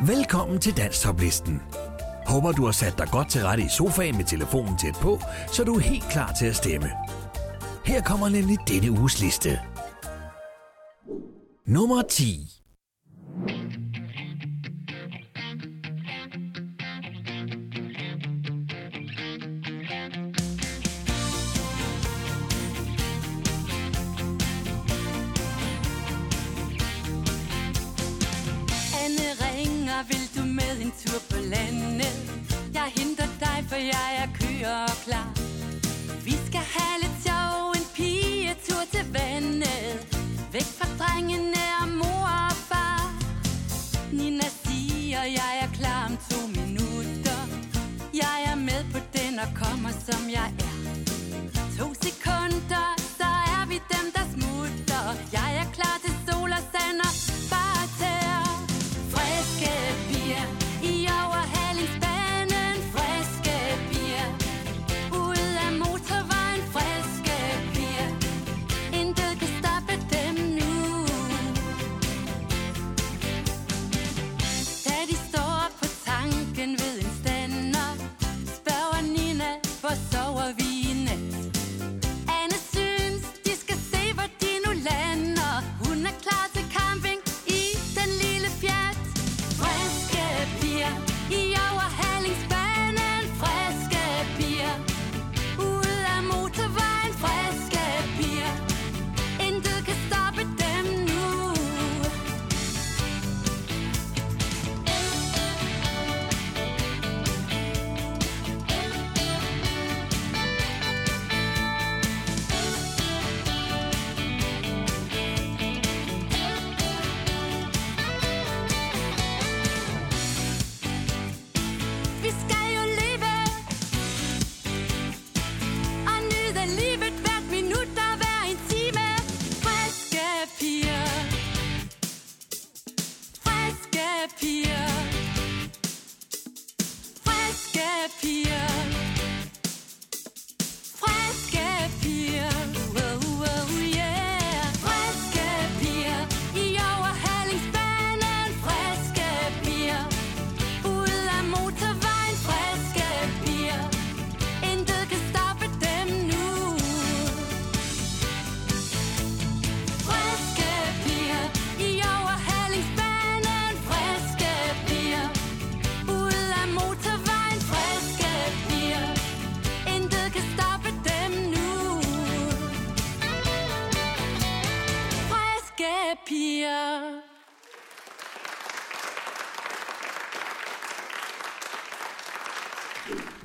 Velkommen til Danstoplisten. Håber du har sat dig godt til rette i sofaen med telefonen tæt på, så du er helt klar til at stemme. Her kommer nemlig denne uges liste. Nummer 10 tur på landet. Jeg henter dig, for jeg er køer klar. Vi skal have lidt sjov, en pigetur til vandet. Væk fra drengene og mor og far. Nina siger, jeg er klar om to minutter. Jeg er med på den og kommer som jeg er. To sekunder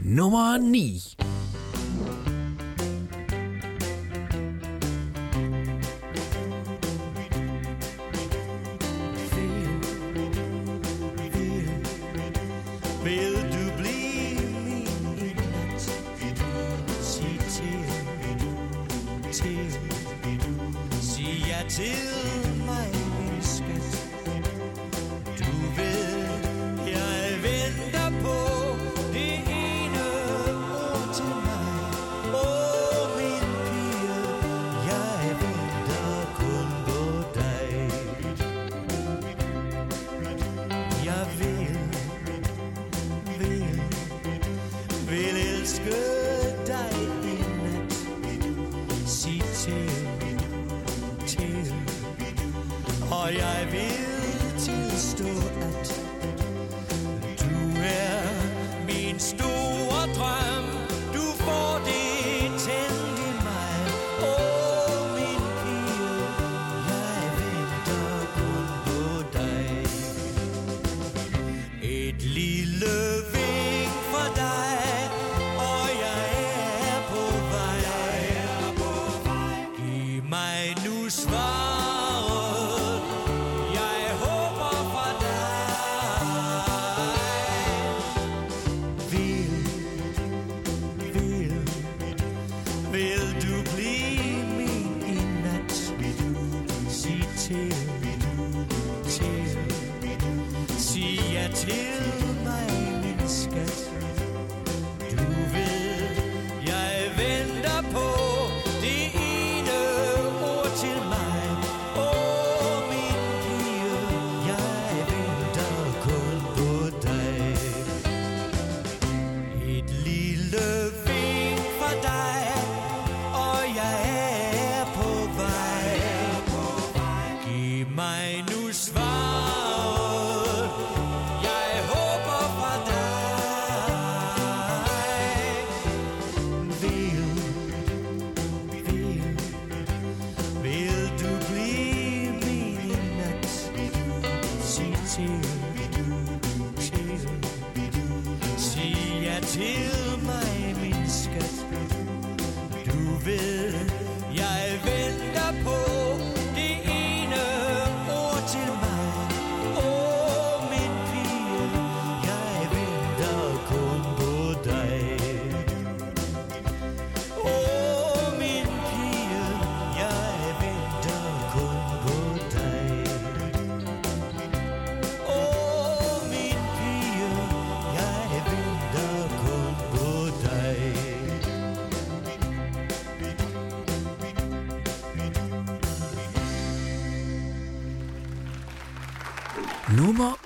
nummer 9. Lee Hummer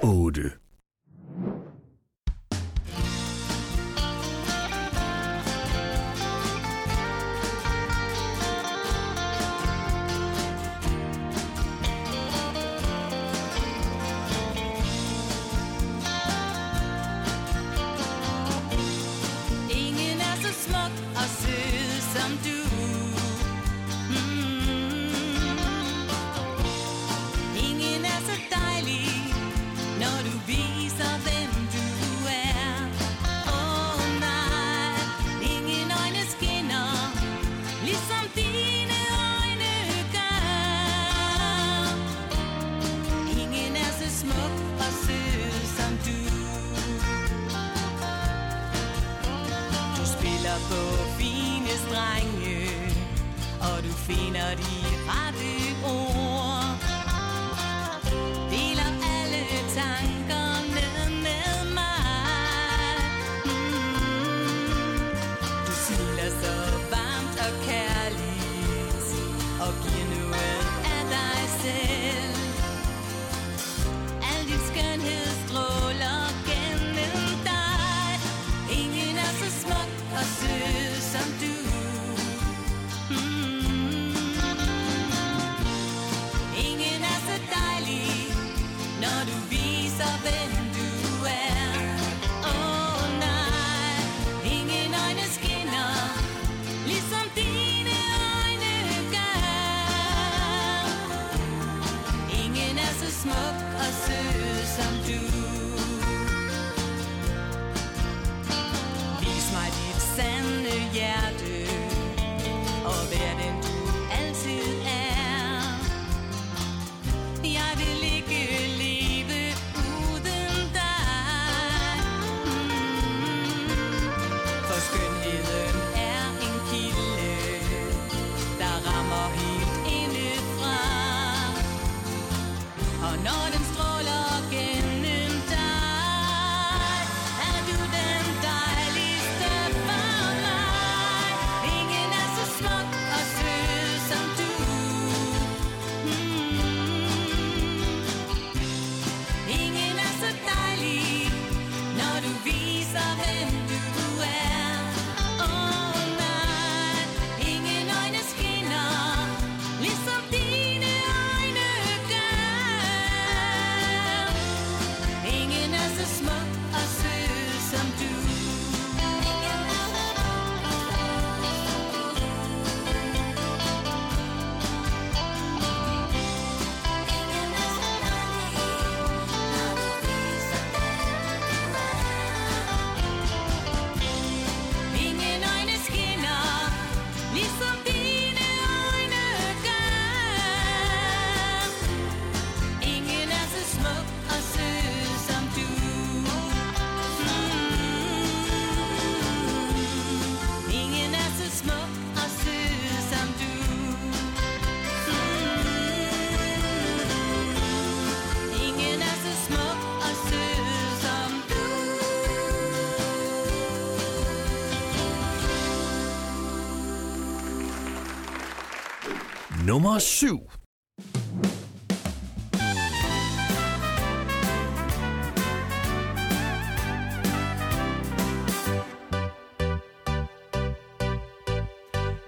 nummer 7.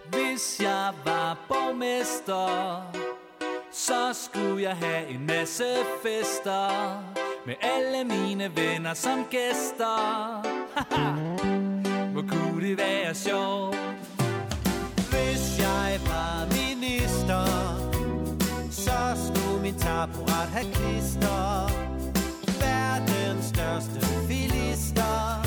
Hvis jeg var borgmester, så skulle jeg have en masse fester med alle mine venner som gæster. Haha, hvor kunne det være sjovt? gnister Så skulle min taburet have klister. Verdens største filister.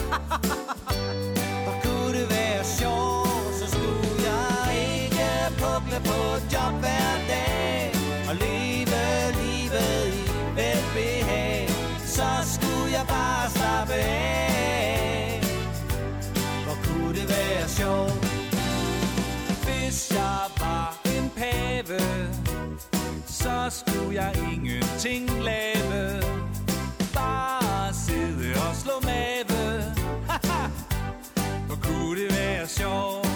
Og kunne det være sjovt, så skulle jeg ikke pukle på job hver dag. Og leve livet i velbehag Så skulle jeg bare slappe af. Hvor kunne det være sjovt, hvis jeg have Så skulle jeg ingenting lave. Bare sidde og slå mave. Haha, hvor kunne det være sjovt?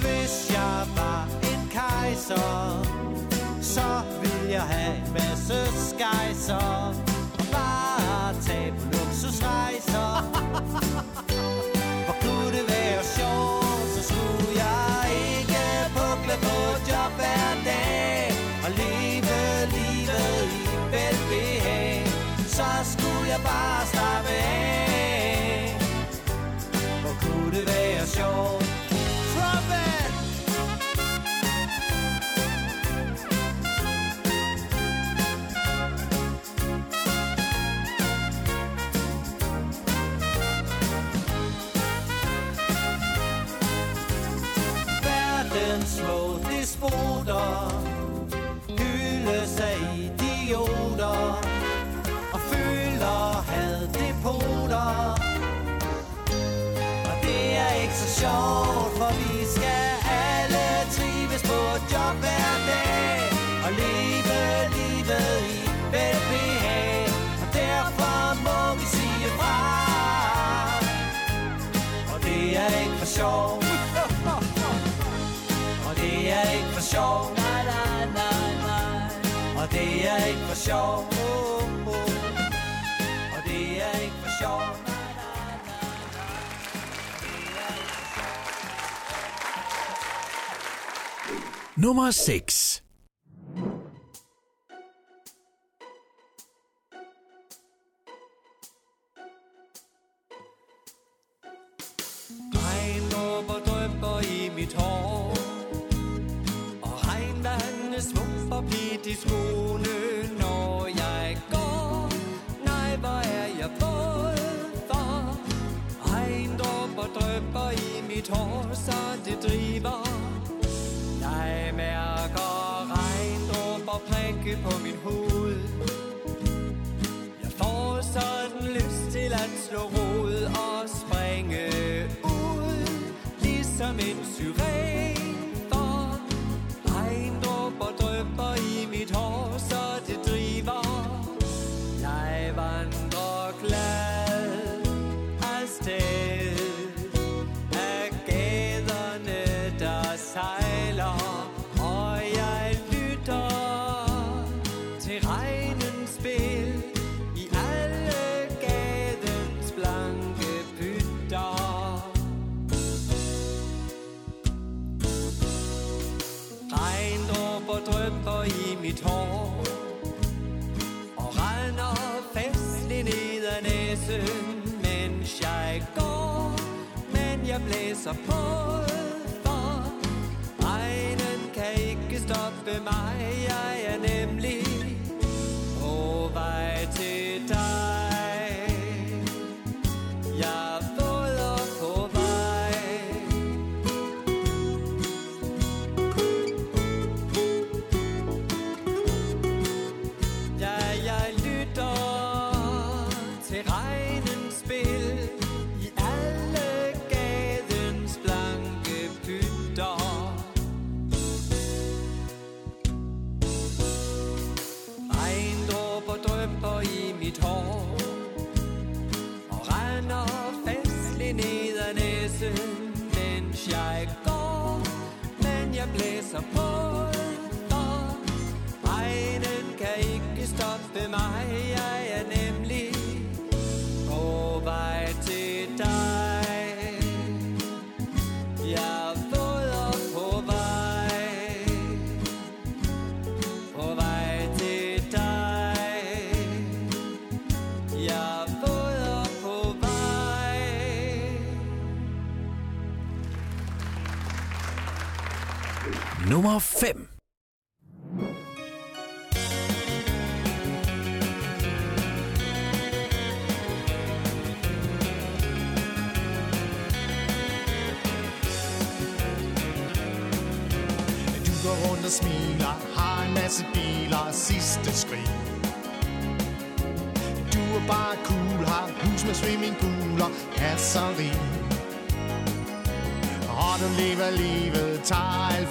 Hvis jeg var en kejser Så ville jeg have en masse skejser. Bare tage på luksusrejser. Nummer 6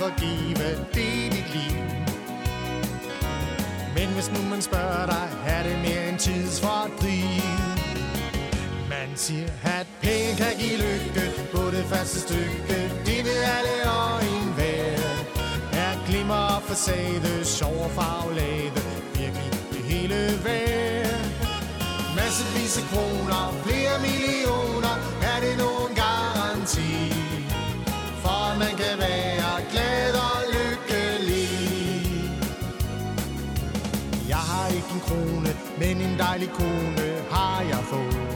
Tager alt for givet Det er dit liv. Men hvis nu man spørger dig Er det mere en tidsfordriv? Man siger, at penge kan give lykke På det første stykke. Det ved alle og enhver Er glimmer og facade Sjov og farvelade Virkelig det hele værd. Massevis af kroner Flere millioner Er det nogen garanti For man kan være Men en dejlig kone har jeg fået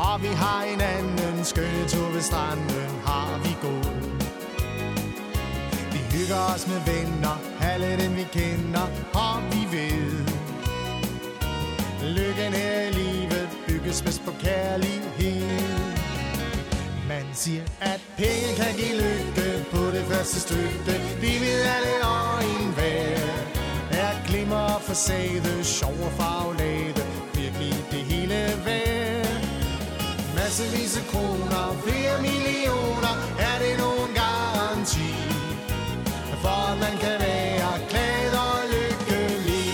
og vi har en anden skønne tur ved stranden har vi gået. Vi hygger os med venner, alle dem vi kender, og vi ved. Lykken her i livet bygges mest på kærlighed. Man siger, at penge kan give lykke på det første stykke. Vi ved alle og enhver. Glimmer for sæde, sjov og farvelade, virkelig det hele værd. Massevis af kroner, flere millioner, er det nogen garanti For at man kan være glad og lykkelig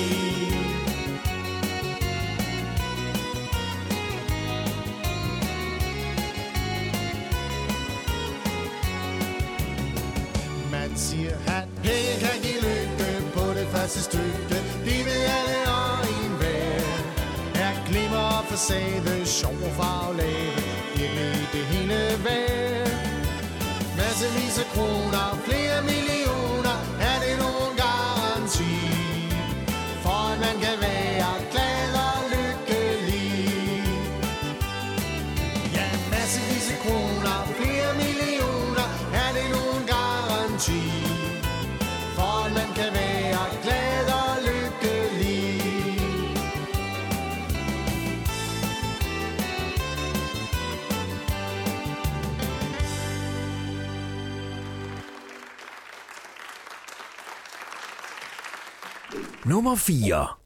Man siger, at penge kan give lykke på det første stykke glimmer og sjov og farvelade Virkelig det hele værd. Massevis af kroner, flere millioner. Nummer 4.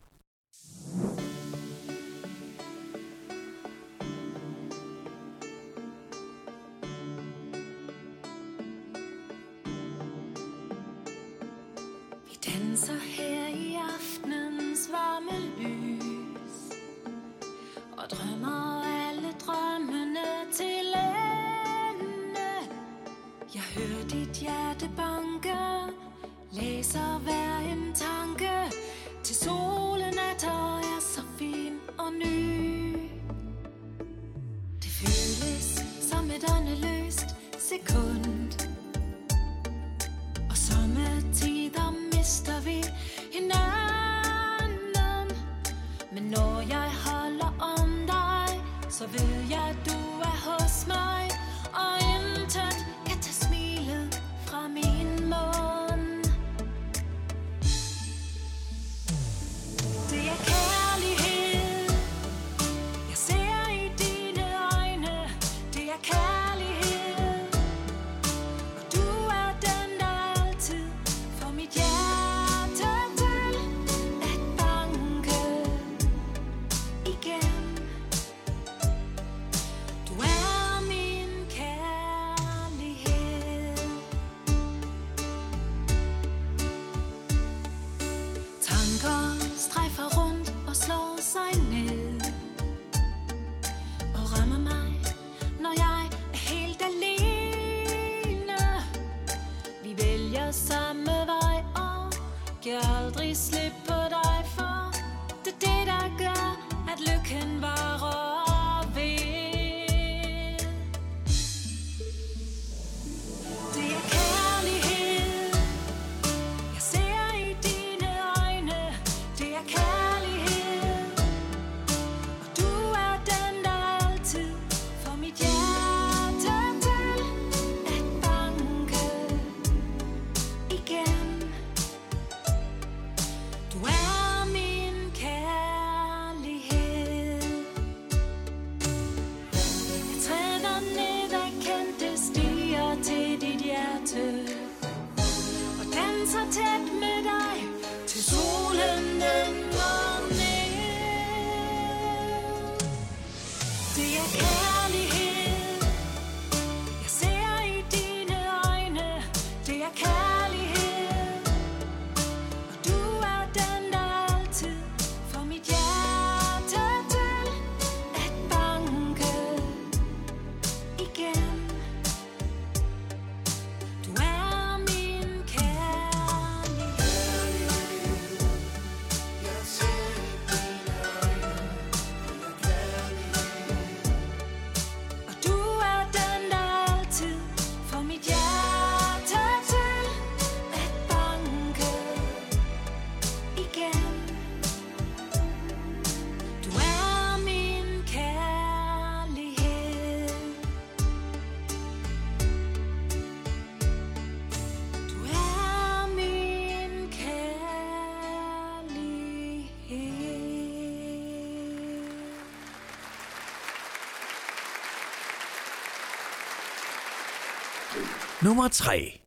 nummer 3.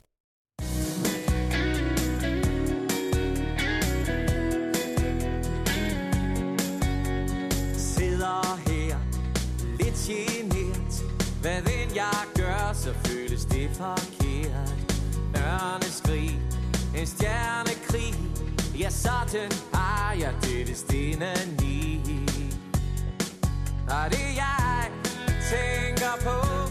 Sidder her, lidt genert. Hvad vil jeg gøre, så føles det forkert. Ørne skrig, en stjernekrig. Ja, sådan har jeg det, det stenen i. Og det jeg tænker på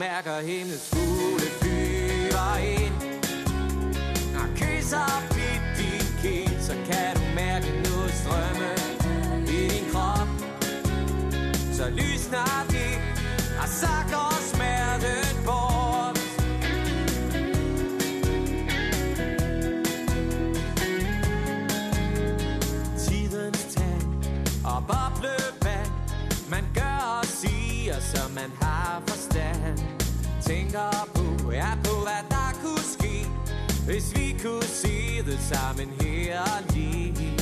mærker hendes fugle flyver ind. Når kysser blidt din kind, så kan du mærke noget strømme i din krop. Så lysner det, og så går smerten bort. Tidens tag og boblevand Man gør og siger, som man tænker på, er på, hvad der kunne ske, hvis vi kunne se det sammen her lige.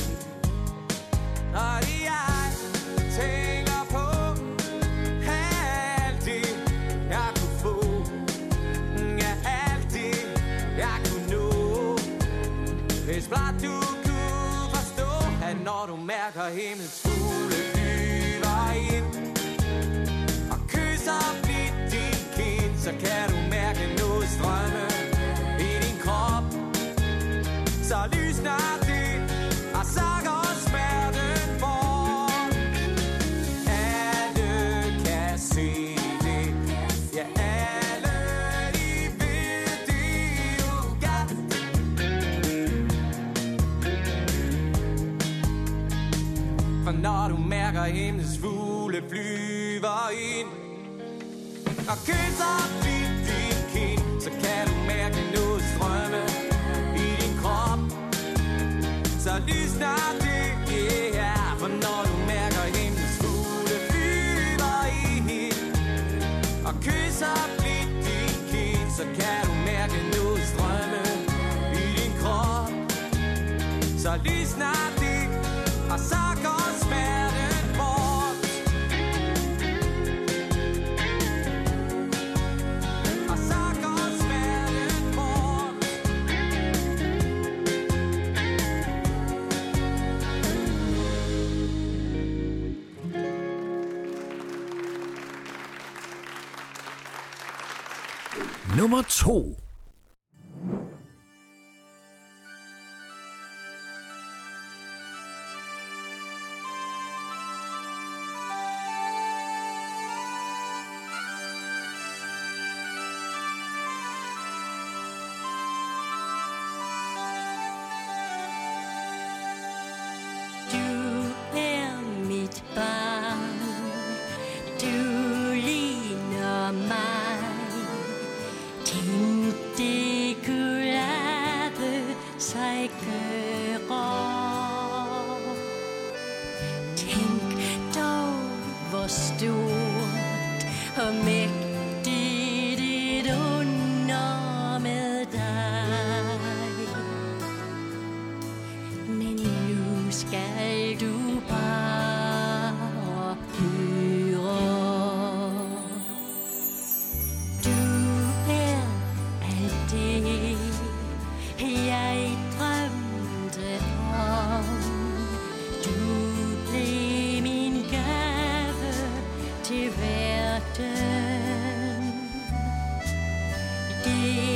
Nummer 2. see.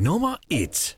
Nummer 1.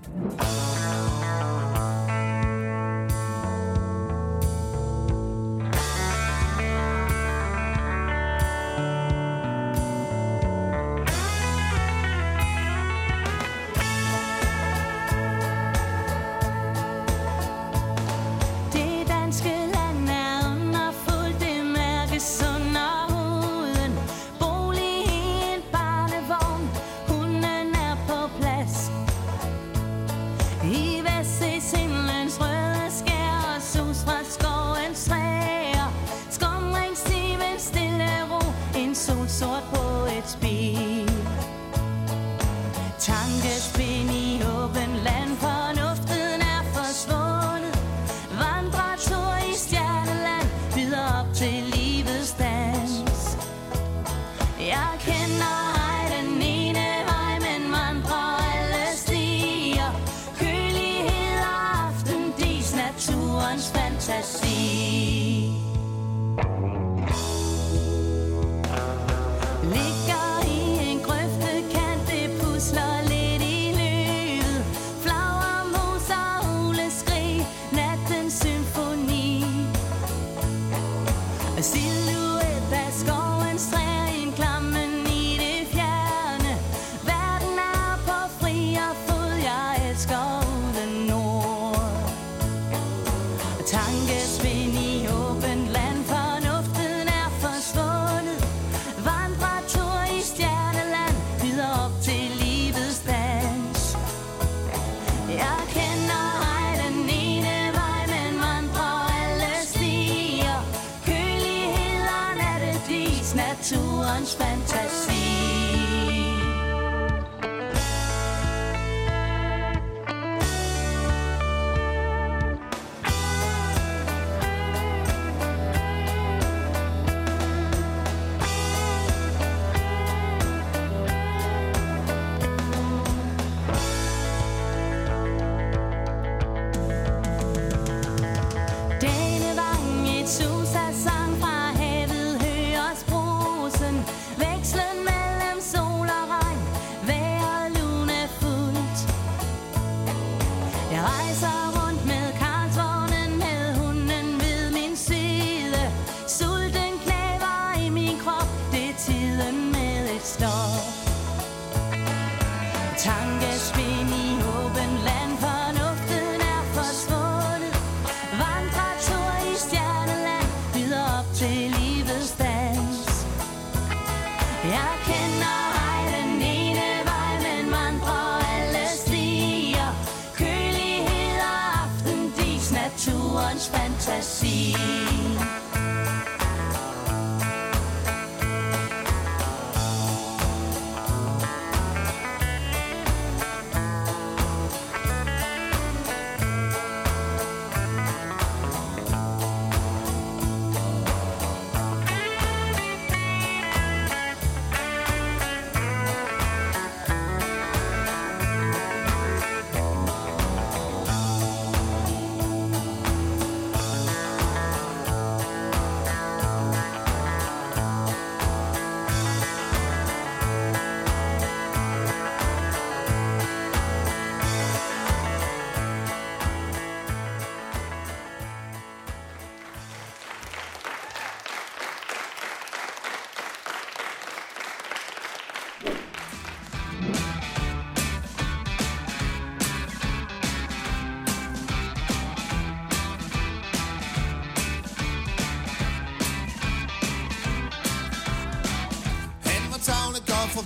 to unspent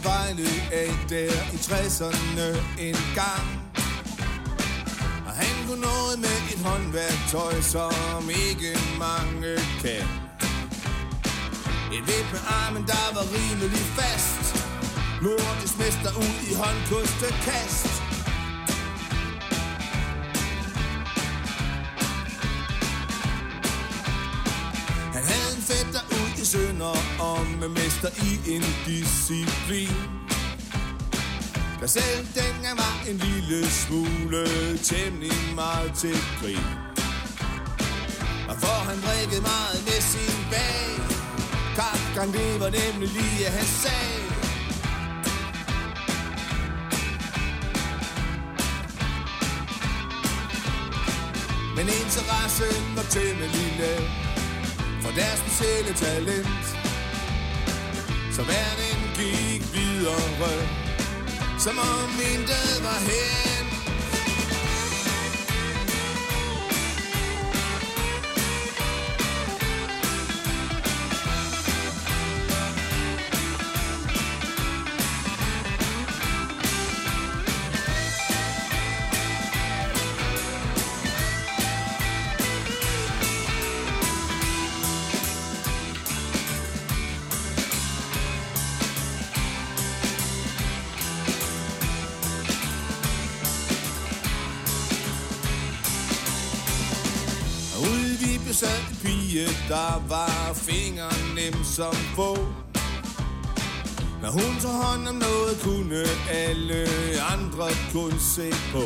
Vejle af der i 60'erne en gang. Og han kunne noget med et håndværktøj, som ikke mange kan. Et vip med armen, der var rimelig fast. Nordisk mester ud i håndkostekast. mester i en disciplin. Der selv dengang var en lille smule temmelig meget til grin. Og for han drikkede meget med sin bag. Kakran, det var nemlig lige hans sag. Men interessen var temmelig lille For deres specielle talent så verden gik videre Som om intet var her. Der var fingeren nem som få. Når hun tog hånd om noget, kunne alle andre kun se på.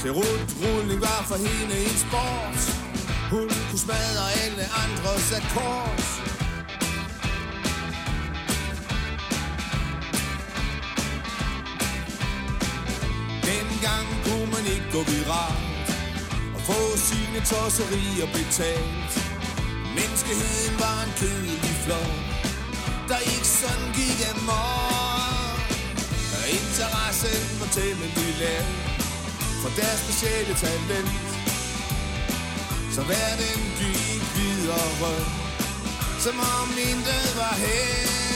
Til rundt rulling var for hende en sport. Hun kunne smadre alle andres akkord. Dengang kunne man ikke gå viralt sine tosserier betalt. Menneskeheden var en kedelig flok, der ikke sådan gik amok. Og interessen var temmelig lav for deres specielle talent. Så verden gik videre, som om intet var her.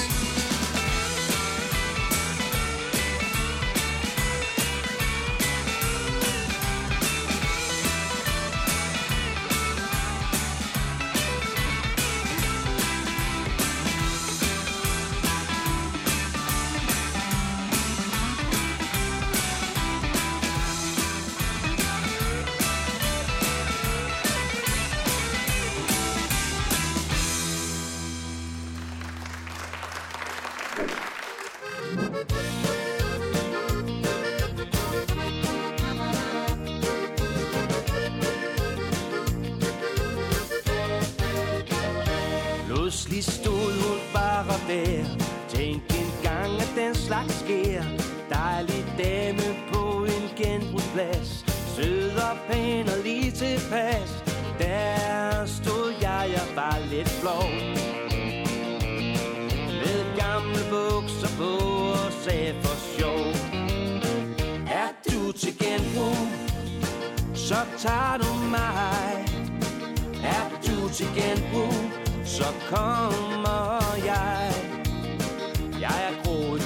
Flov Med gamle bukser på og sagde for sjov. Er du til genbrug, så tager du mig. Er du til genbrug, så kommer jeg. Jeg er grå i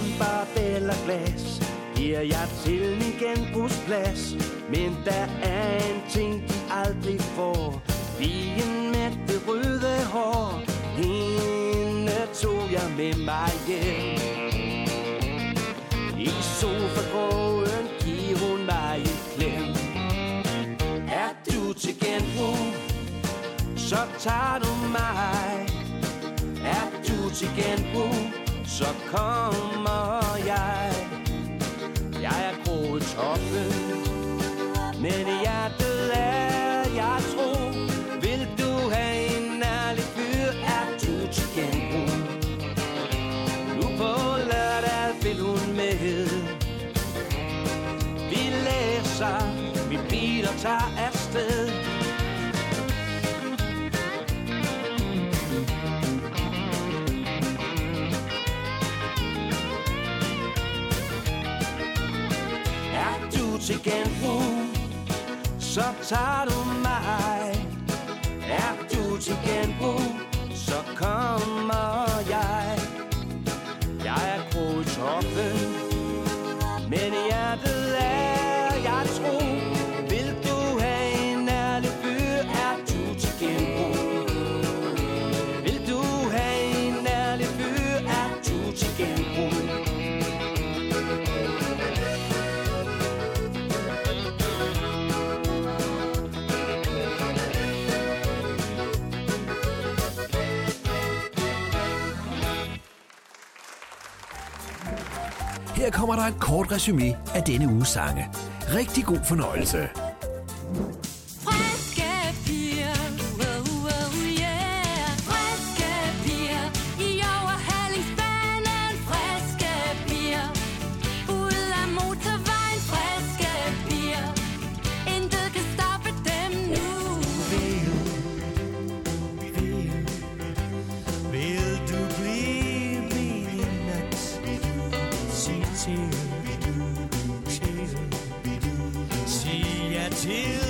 Småt og eller glas. Giver jeg til min genbrugsplads. Men der er en ting, de aldrig får. Pigen med det røde hår. Hende tog jeg med mig hjem. I sofagråden giver hun mig et klem. Er du til genbrug, så tager du mig. Er du til genbrug, så kommer jeg. Jeg er groet toppen, men i hjertet er jeg tro. Vil du have en ærlig fyr, er du til genbrug. Nu på lørdag vil hun med. Vi læser, vi bil og tager afsted. Til genbrug, så tager du kommer der et kort resume af denne uges sange. Rigtig god fornøjelse. til Sig ja til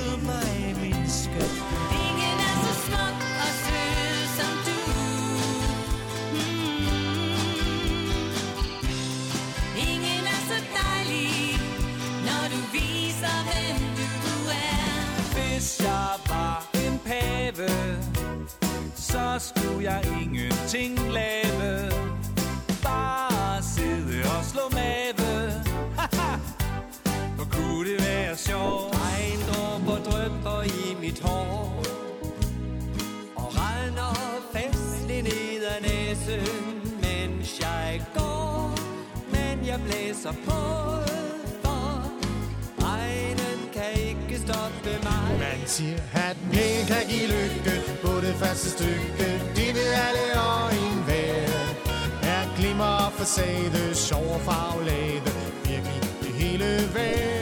så pulver Regnen kan ikke stoppe mig. Man siger, at den hele kan give lykke På det første stykke. Det ved alle og enhver Er glimmer og facade Sjov og farvelade. Virkelig det hele værd.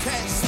cats.